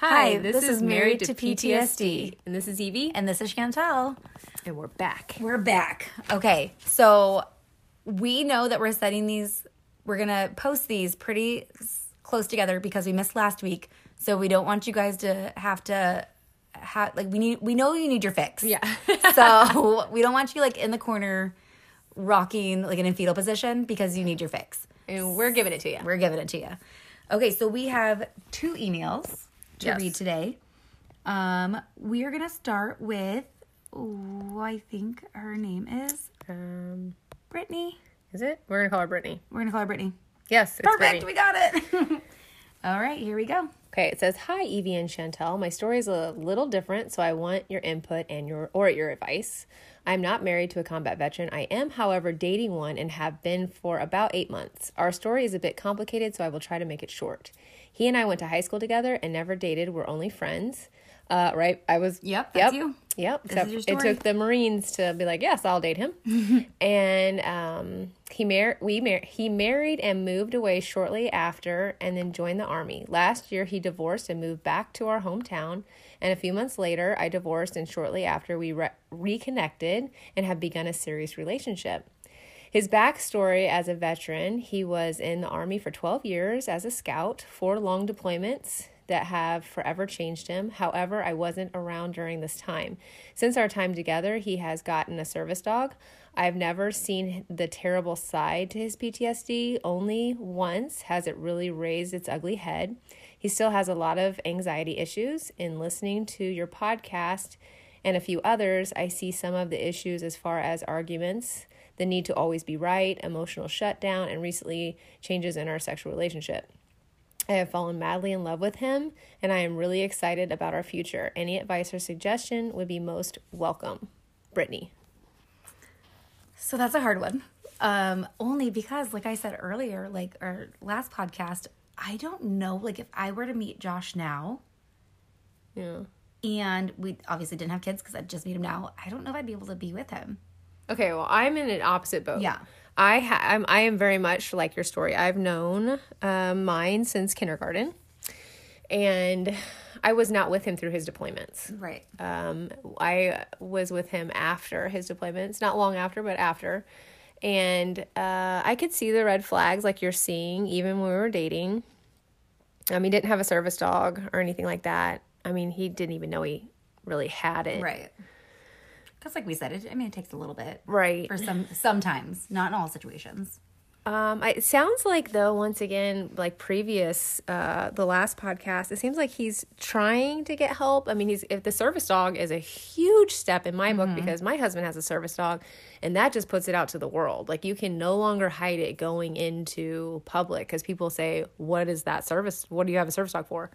Hi, this, is Married to PTSD. And this is Evie. And this is Chantel. And we're back. We're back. Okay, so we know that we're setting these, we're going to post these pretty close together because we missed last week. So we don't want you guys to have to have, like, we need, we know you need your fix. Yeah. so we don't want you, like, in the corner rocking, like, in a fetal position because you need your fix. And we're giving it to you. We're giving it to you. Okay, so we have two emails to Yes. read today. Um, we are gonna start with, oh, I think her name is Um, Brittany. is it? We're going to call her Brittany. We're gonna call her Brittany. Yes, it's Perfect, Brittany. we got it. All right, here we go. Okay, it says, Hi, Evie and Chantel. My story is a little different, so I want your input and your or your advice. I'm not married to a combat veteran. I am, however, dating one and have been for about eight months. Our story is a bit complicated, so I will try to make it short. He and I went to high school together and never dated. We're only friends. Uh, right? I was. Yep, that's you. Yep. Except it took the Marines to be like, yes, I'll date him. and um, he mar- we mar- he married and moved away shortly after, and then joined the army. Last year, he divorced and moved back to our hometown. And a few months later, I divorced, and shortly after, we re- reconnected and have begun a serious relationship. His backstory as a veteran he was in the Army for 12 years as a scout, four long deployments that have forever changed him. However, I wasn't around during this time. Since our time together, he has gotten a service dog. I've never seen the terrible side to his PTSD. Only once has it really raised its ugly head. He still has a lot of anxiety issues. In listening to your podcast, and a few others, I see some of the issues as far as arguments, the need to always be right, emotional shutdown, and recently changes in our sexual relationship. I have fallen madly in love with him, and I am really excited about our future. Any advice or suggestion would be most welcome. Brittany. So that's a hard one. Um, only because, like I said earlier, like our last podcast, I don't know, like if I were to meet Josh now, Yeah. and we obviously didn't have kids because I just meet him now, I don't know if I'd be able to be with him. Okay, well, I'm in an opposite boat. Yeah. I ha- I'm, I am very much like your story. I've known um, mine since kindergarten, and I was not with him through his deployments. Right. Um, I was with him after his deployments, not long after, but after. And uh, I could see the red flags like you're seeing, even when we were dating. Um, he didn't have a service dog or anything like that. I mean, he didn't even know he really had it. Right. Because, like we said, it, I mean, it takes a little bit Right. for some sometimes, not in all situations. Um, it sounds like though, once again, like previous, uh, the last podcast, it seems like he's trying to get help. I mean, he's if the service dog is a huge step in my book because my husband has a service dog, and that just puts it out to the world. Like you can no longer hide it going into public because people say, "What is that service? What do you have a service dog for?"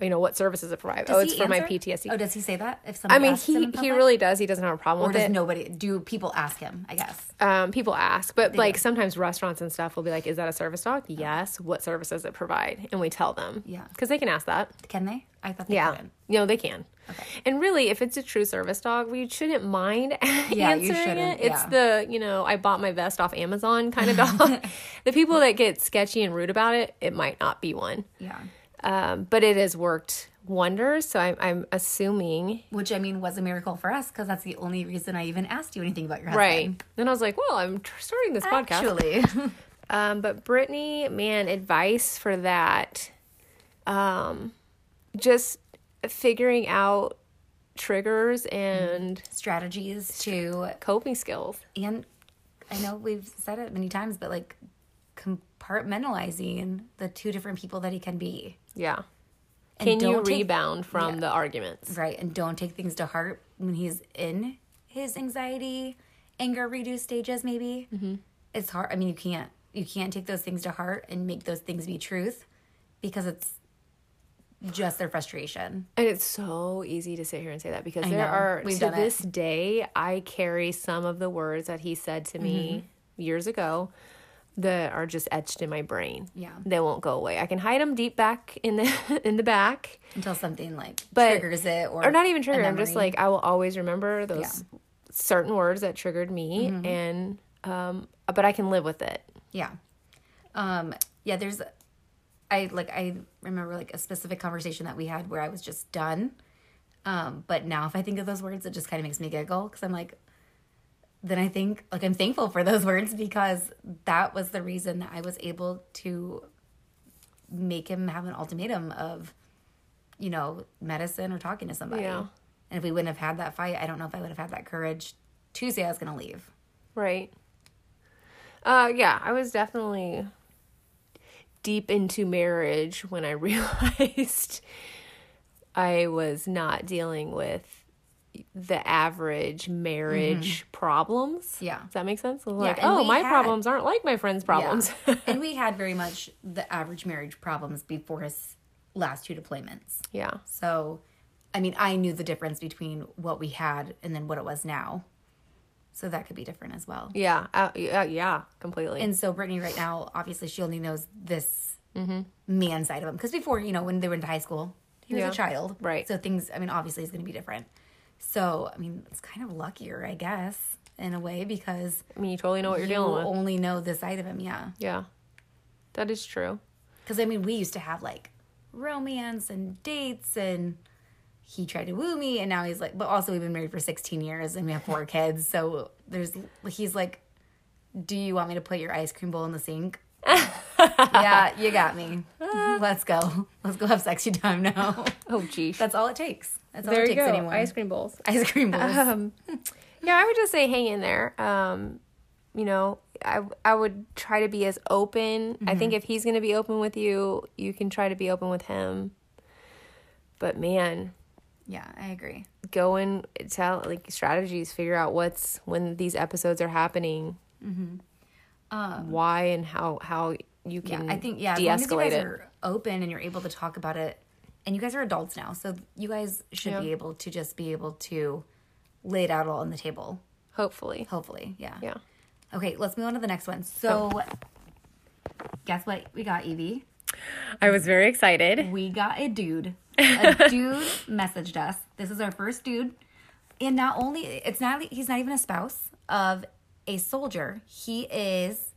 You know, what service does it provide? Does oh, it's for my? PTSD. Oh, does he say that? If somebody I mean, he he really does. He doesn't have a problem Or with does it. nobody? Do people ask him? I guess. Um, people ask, but like sometimes restaurants and stuff will be like, "Is that a service dog?" Yes. What services does it provide? And we tell them. Yeah. Because they can ask that. Can they? I thought they Yeah. couldn't. Know they can. Okay. And really, if it's a true service dog, we shouldn't mind Yeah, you answering shouldn't, it. It's yeah. the you know I bought my vest off Amazon kind of dog. the people that get sketchy and rude about it, it might not be one. Yeah. Um, but it has worked wonders. So I'm, I'm assuming Which I mean was a miracle for us because that's the only reason I even asked you anything about your husband. right. Then I was like, well, I'm starting this podcast. Actually. Um, but Brittany, man, advice for that. Um, just figuring out triggers and strategies to coping skills. and I know we've said it many times, but like compartmentalizing the two different people that he can be. Yeah. And Can you take- rebound from Yeah. the arguments? Right. And don't take things to heart when he's in his anxiety, anger reduced stages, maybe. Mm-hmm. It's hard. I mean, you can't you can't take those things to heart and make those things be truth because it's just their frustration. And it's so easy to sit here and say that because I there know. are We've to done it. this day I carry some of the words that he said to me Mm-hmm. years ago that are just etched in my brain. Yeah. They won't go away. I can hide them deep back in the in the back. Until something like But- triggers it or or not even trigger. I'm just like I will always remember those Yeah. Mm-hmm. certain words that triggered me, and um, but I can live with it. Yeah. Um, yeah, there's I like I remember like a specific conversation that we had where I was just done. Um, but now if I think of those words, it just kind of makes me giggle because I'm like, then I think like I'm thankful for those words because that was the reason that I was able to make him have an ultimatum of, you know, medicine or talking to somebody. Yeah. And if we wouldn't have had that fight, I don't know if I would have had that courage to say I was going to leave. Right. Uh yeah, I was definitely deep into marriage when I realized I was not dealing with the average marriage problems. Yeah. Does that make sense? Like, oh, my had- problems aren't like my friend's problems. Yeah. and we had very much the average marriage problems before his last two deployments. yeah. So, I mean, I knew the difference between what we had and then what it was now. So that could be different as well. Yeah. Uh, yeah, yeah, completely. And so Brittany right now, obviously, she only knows this man side of him. Because before, you know, when they went to high school, he was Yeah. a child. Right. So things, I mean, obviously, is going to be different. So, I mean, it's kind of luckier, I guess, in a way, because I mean, you totally know what you're you dealing with. only know this side of him. Yeah. Yeah. That is true. Because I mean, we used to have like romance and dates, and he tried to woo me, and now he's like, but also we've been married for 16 years and we have four kids. So there's, he's like, do you want me to put your ice cream bowl in the sink? yeah, you got me. Let's go. Let's go have sexy time now. Oh, geez. That's all it takes. That's all there it you takes go. anymore. Ice cream bowls. ice cream bowls. Um, yeah, I would just say hang in there. Um, you know, I I would try to be as open. I think if he's going to be open with you, you can try to be open with him. But man, yeah, I agree. go and tell like strategies. Figure out what's when these episodes are happening. why and how how you Yeah, can I think yeah, as long as you guys it. are open and you're able to talk about it, and you guys are adults now, so you guys should Yeah. be able to just be able to lay it out all on the table. Hopefully, Hopefully, yeah. yeah. Okay, let's move on to the next one. So, guess what we got, Evie? I was very excited. We got a dude. A dude messaged us. This is our first dude, and not only it's not he's not even a spouse of a soldier. He is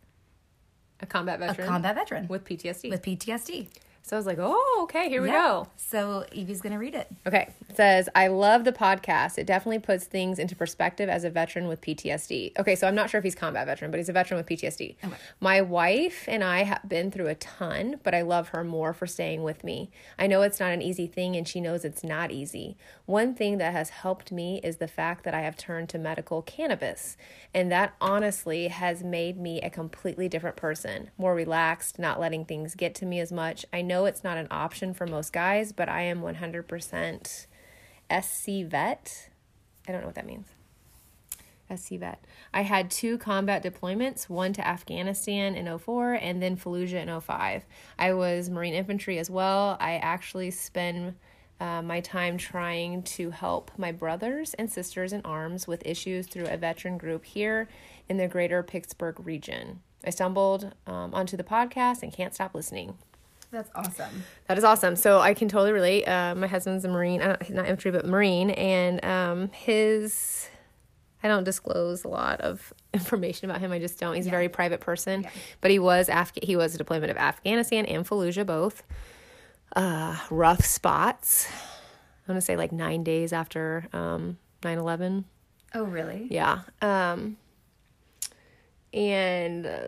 A combat veteran. a veteran combat veteran with PTSD. with PTSD. So I was like, oh, okay, here we Yeah. go. So Evie's gonna read it. Okay. It says, I love the podcast. It definitely puts things into perspective as a veteran with PTSD. Okay, so I'm not sure if he's combat veteran, but he's a veteran with PTSD. Okay. My wife and I have been through a ton, but I love her more for staying with me. I know it's not an easy thing, and she knows it's not easy. One thing that has helped me is the fact that I have turned to medical cannabis, and that honestly has made me a completely different person, more relaxed, not letting things get to me as much. I know it's not an option for most guys, but I am 100% SC vet. I don't know what that means. SC vet. I had two combat deployments, one to Afghanistan in 04 and then Fallujah in 05. I was Marine infantry as well. I actually spend uh, my time trying to help my brothers and sisters in arms with issues through a veteran group here in the greater Pittsburgh region. I stumbled um, onto the podcast and can't stop listening. That's awesome. That is awesome. So I can totally relate. Uh, my husband's a Marine, uh, not infantry, but Marine, and um, his. I don't disclose a lot of information about him. I just don't. He's a very private person, Yeah. but he was Af- he was a deployment of Afghanistan and Fallujah both. Uh, rough spots. I'm gonna say like nine days after um, 9/11. Oh, really? Yeah. Um, and uh,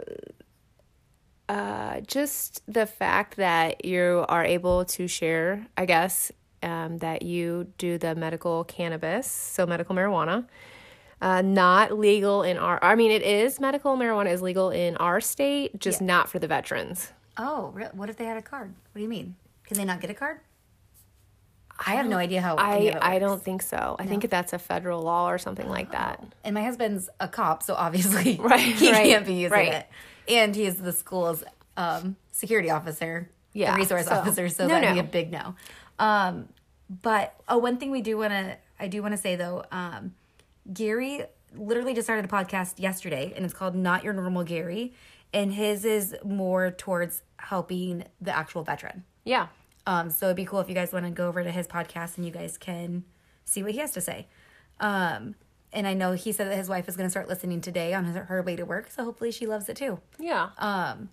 uh, just the fact that you are able to share, I guess, um, that you do the medical cannabis, so medical marijuana. Uh, not legal in our, I mean, it is medical marijuana is legal in our state, just Yeah. not for the veterans. Oh, what if they had a card? What do you mean? Can they not get a card? I have no idea how. I, I don't think so. I think that's a federal law or something like that. And my husband's a cop, so obviously Right, he right, can't be using right. it. And he is the school's um, security officer, Yeah, the resource so- officer, so No, that'd be a big no. Um, but oh, one thing we do want to, I do want to say though, um, Gary literally just started a podcast yesterday, and it's called Not Your Normal Gary, and his is more towards helping the actual veteran. Yeah. Um, so it'd be cool if you guys want to go over to his podcast and you guys can see what he has to say. Um, and I know he said that his wife is going to start listening today on her, her way to work, so hopefully she loves it too. Yeah. Um,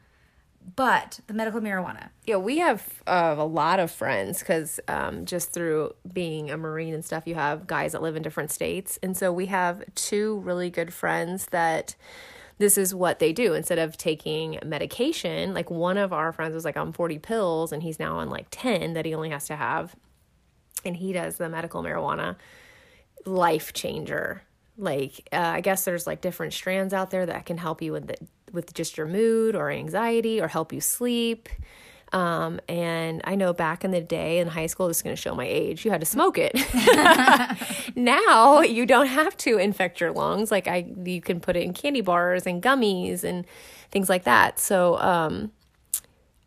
but the medical marijuana. Yeah, we have uh, a lot of friends because um, just through being a Marine and stuff, you have guys that live in different states. And so we have two really good friends that this is what they do. Instead of taking medication, like one of our friends was like on 40 pills and he's now on like 10 that he only has to have. And he does the medical marijuana life changer. Like, uh, I guess there's like different strands out there that can help you with the, with just your mood or anxiety or help you sleep. Um, and I know back in the day in high school, this is going to show my age, you had to smoke it. now you don't have to infect your lungs. Like I, you can put it in candy bars and gummies and things like that. So, um,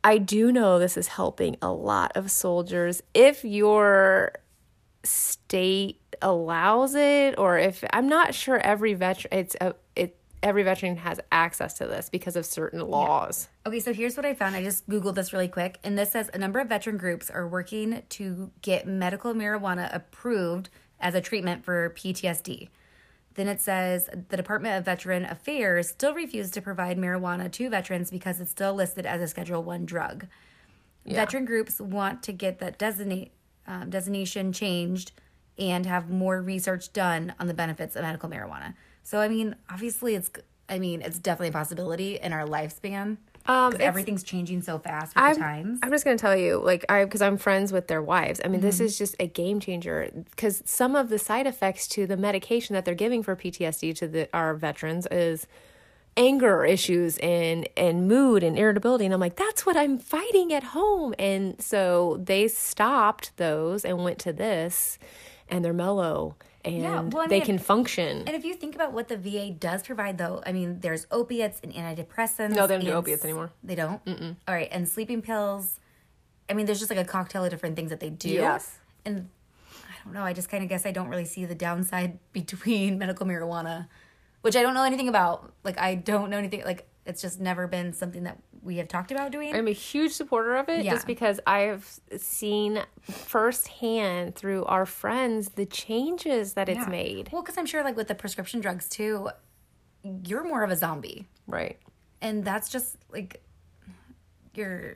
I do know this is helping a lot of soldiers. If your state allows it, or if I'm not sure every veteran, it's a, it every veteran has access to this because of certain laws. Okay, so here's what I found. I just Googled this really quick, and this says a number of veteran groups are working to get medical marijuana approved as a treatment for PTSD. Then it says the Department of Veteran Affairs still refused to provide marijuana to veterans because it's still listed as a Schedule One drug. Veteran groups want to get that designate um, designation changed and have more research done on the benefits of medical marijuana. So I mean, obviously, it's I mean, it's definitely a possibility in our lifespan. Um, everything's changing so fast with I'm, the times. I'm just gonna tell you, like I, because I'm friends with their wives. I mean, this is just a game changer. Because some of the side effects to the medication that they're giving for PTSD to the our veterans is anger issues and and mood and irritability. And I'm like, that's what I'm fighting at home. And so they stopped those and went to this, and they're mellow and well, I they can function. And if you think about what the VA does provide, though, I mean, there's opiates and antidepressants. No, they don't do opiates anymore. They don't. Mm-mm. All right, and sleeping pills. I mean, there's just like a cocktail of different things that they do. Yes. And I don't know. I just kind of guess I don't really see the downside between medical marijuana, which I don't know anything about. Like, I don't know anything. Like, it's just never been something that we have talked about doing. I'm a huge supporter of it Yeah. just because I've seen firsthand through our friends the changes that it's Yeah. made. Well, because I'm sure, like with the prescription drugs too, you're more of a zombie. Right. and that's just like you're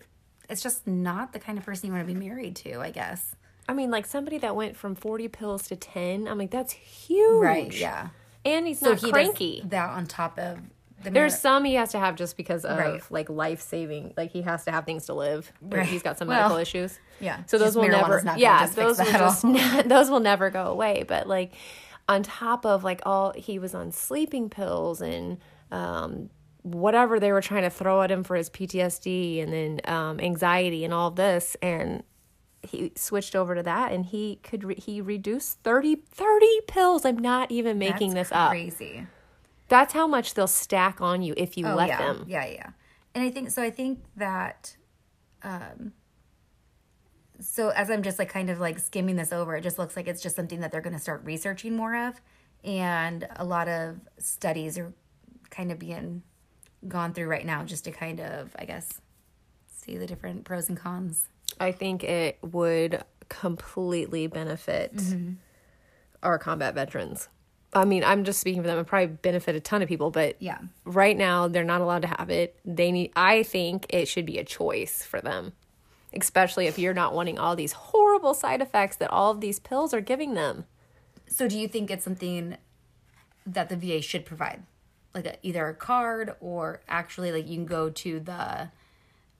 it's just not the kind of person you want to be married to i guess I mean, like somebody that went from 40 pills to 10, I'm like, that's huge. Right, yeah And he's so not he cranky. that on top of the There's some he has to have just because of Right. like life saving, like he has to have things to live. Right. He's got some Well, medical issues. yeah, So those will never, yeah, just those will just, those will never go away. But like on top of like all, he was on sleeping pills and, um, whatever they were trying to throw at him for his PTSD and then um, anxiety and all this and he switched over to that and he could re- he reduced 30 30 pills I'm not even making That's this up crazy that's how much they'll stack on you if you oh let yeah. them. Yeah yeah. And i think so i think that um so as i'm just like kind of like skimming this over it just looks like it's just something that they're going to start researching more of. And a lot of studies are kind of being gone through right now just to kind of i guess see the different pros and cons. I think it would completely benefit Mm-hmm. our combat veterans. I mean, I'm just speaking for them. It probably benefit a ton of people, but Yeah. right now they're not allowed to have it. They need. I think it should be a choice for them, especially if you're not wanting all these horrible side effects that all of these pills are giving them. So, do you think it's something that the VA should provide, like a, either a card or actually like you can go to the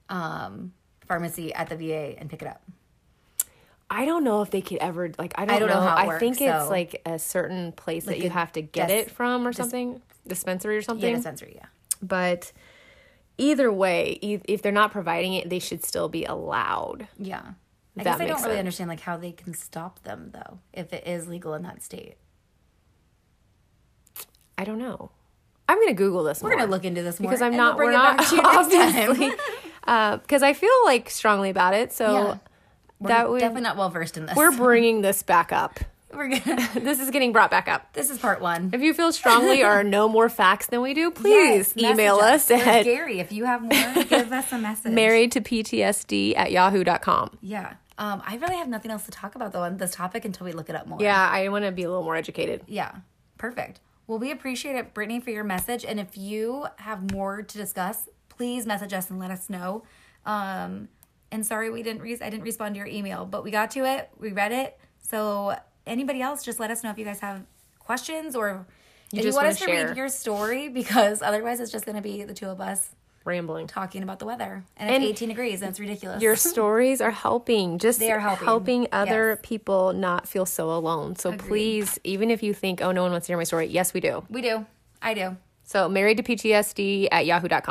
um, pharmacy at the VA and pick it up? I don't know if they could ever like. I don't, don't know know. I think works, it's like a certain place Like that you have to get dis- it from or dis- something, dispensary or something. Yeah, dispensary. Yeah. But either way, e- if they're not providing it, they should still be allowed. Yeah. I guess I don't really sense. understand like how they can stop them though if it is legal in that state. I don't know. I'm gonna Google this. We're gonna look into this more because I'm not. We'll we're not obviously uh, because I feel like strongly about it. So Yeah. We're that would definitely not well versed in this. we're bringing this back up. we're gonna. This is getting brought back up. This is part one. If you feel strongly or know more facts than we do, please Yes, email us Or at Gary. If you have more, give us a message. married to PTSD at yahoo.com. Yeah. Um, I really have nothing else to talk about though on this topic until we look it up more. Yeah, I want to be a little more educated. Yeah. Perfect. Well, we appreciate it, Brittany, for your message. And if you have more to discuss, please message us and let us know. Um, and sorry we didn't re- I didn't respond to your email, but we got to it. We read it. So anybody else, just let us know if you guys have questions or if you want us to share. read your story because otherwise it's just going to be the two of us Rambling. talking about the weather. And it's And 18 degrees and it's ridiculous. Your stories are helping, just They are helping. other Yes. people not feel so alone. So Agreed. please, even if you think, oh, no one wants to hear my story, yes, we do. we do. I do. So married to PTSD at yahoo.com.